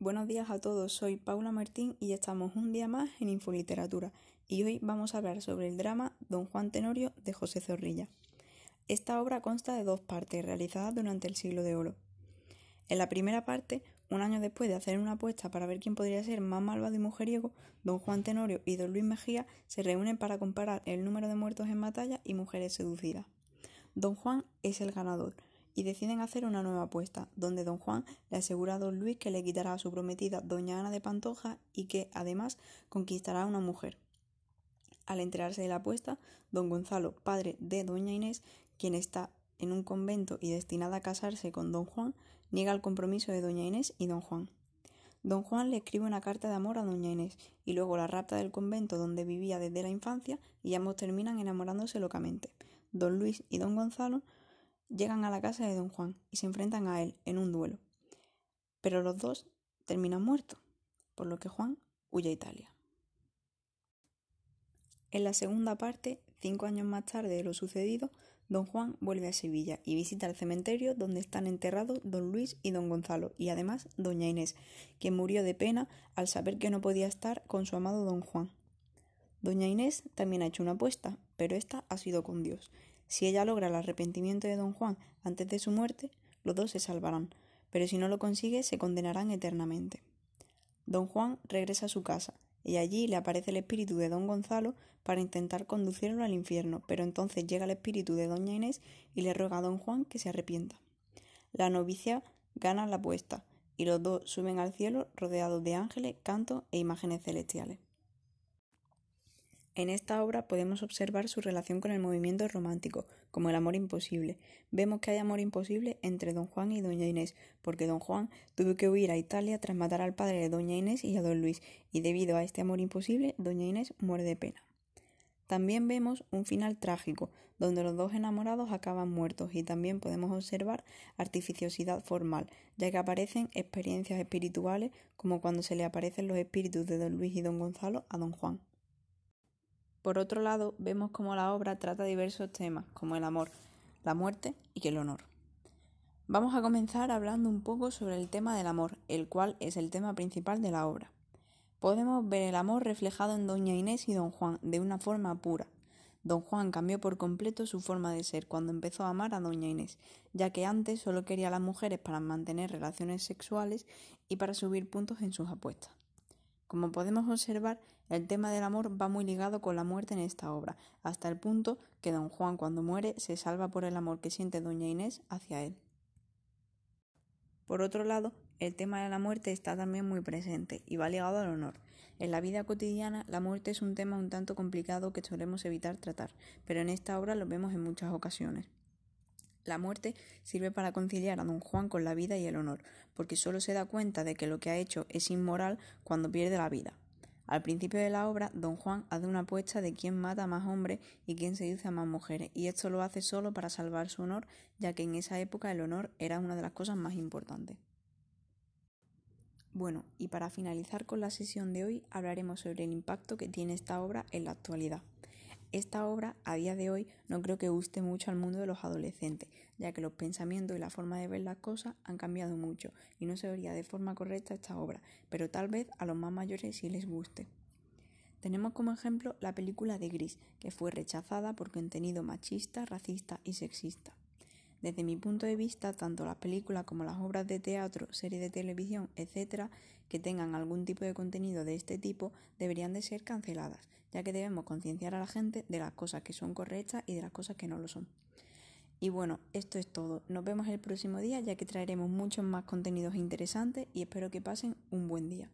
Buenos días a todos, soy Paula Martín y estamos un día más en Infoliteratura y hoy vamos a hablar sobre el drama Don Juan Tenorio de José Zorrilla. Esta obra consta de dos partes realizadas durante el siglo de oro. En la primera parte, un año después de hacer una apuesta para ver quién podría ser más malvado y mujeriego, don Juan Tenorio y don Luis Mejía se reúnen para comparar el número de muertos en batalla y mujeres seducidas. Don Juan es el ganador, y deciden hacer una nueva apuesta, donde don Juan le asegura a don Luis que le quitará a su prometida doña Ana de Pantoja y que, además, conquistará a una mujer. Al enterarse de la apuesta, don Gonzalo, padre de doña Inés, quien está en un convento y destinada a casarse con don Juan, niega el compromiso de doña Inés y don Juan. Don Juan le escribe una carta de amor a doña Inés y luego la rapta del convento donde vivía desde la infancia y ambos terminan enamorándose locamente. Don Luis y don Gonzalo llegan a la casa de don Juan y se enfrentan a él en un duelo. Pero los dos terminan muertos, por lo que Juan huye a Italia. En la segunda parte, cinco años más tarde de lo sucedido, don Juan vuelve a Sevilla y visita el cementerio donde están enterrados don Luis y don Gonzalo, y además doña Inés, quien murió de pena al saber que no podía estar con su amado don Juan. Doña Inés también ha hecho una apuesta, pero esta ha sido con Dios, si ella logra el arrepentimiento de don Juan antes de su muerte, los dos se salvarán, pero si no lo consigue, se condenarán eternamente. Don Juan regresa a su casa, y allí le aparece el espíritu de don Gonzalo para intentar conducirlo al infierno, pero entonces llega el espíritu de doña Inés y le ruega a don Juan que se arrepienta. La novicia gana la apuesta, y los dos suben al cielo rodeados de ángeles, cantos e imágenes celestiales. En esta obra podemos observar su relación con el movimiento romántico, como el amor imposible. Vemos que hay amor imposible entre don Juan y doña Inés, porque don Juan tuvo que huir a Italia tras matar al padre de doña Inés y a don Luis, y debido a este amor imposible, doña Inés muere de pena. También vemos un final trágico, donde los dos enamorados acaban muertos, y también podemos observar artificiosidad formal, ya que aparecen experiencias espirituales, como cuando se le aparecen los espíritus de don Luis y don Gonzalo a don Juan. Por otro lado, vemos cómo la obra trata diversos temas, como el amor, la muerte y el honor. Vamos a comenzar hablando un poco sobre el tema del amor, el cual es el tema principal de la obra. Podemos ver el amor reflejado en Doña Inés y Don Juan de una forma pura. Don Juan cambió por completo su forma de ser cuando empezó a amar a Doña Inés, ya que antes solo quería a las mujeres para mantener relaciones sexuales y para subir puntos en sus apuestas. Como podemos observar, el tema del amor va muy ligado con la muerte en esta obra, hasta el punto que don Juan cuando muere se salva por el amor que siente doña Inés hacia él. Por otro lado, el tema de la muerte está también muy presente y va ligado al honor. En la vida cotidiana, la muerte es un tema un tanto complicado que solemos evitar tratar, pero en esta obra lo vemos en muchas ocasiones. La muerte sirve para conciliar a don Juan con la vida y el honor, porque solo se da cuenta de que lo que ha hecho es inmoral cuando pierde la vida. Al principio de la obra, don Juan hace una apuesta de quién mata a más hombres y quién seduce a más mujeres, y esto lo hace solo para salvar su honor, ya que en esa época el honor era una de las cosas más importantes. Bueno, y para finalizar con la sesión de hoy hablaremos sobre el impacto que tiene esta obra en la actualidad. Esta obra, a día de hoy, no creo que guste mucho al mundo de los adolescentes, ya que los pensamientos y la forma de ver las cosas han cambiado mucho y no se vería de forma correcta esta obra, pero tal vez a los más mayores sí les guste. Tenemos como ejemplo la película de Gris, que fue rechazada por contenido machista, racista y sexista. Desde mi punto de vista, tanto las películas como las obras de teatro, series de televisión, etc., que tengan algún tipo de contenido de este tipo, deberían de ser canceladas, ya que debemos concienciar a la gente de las cosas que son correctas y de las cosas que no lo son. Y bueno, esto es todo. Nos vemos el próximo día ya que traeremos muchos más contenidos interesantes y espero que pasen un buen día.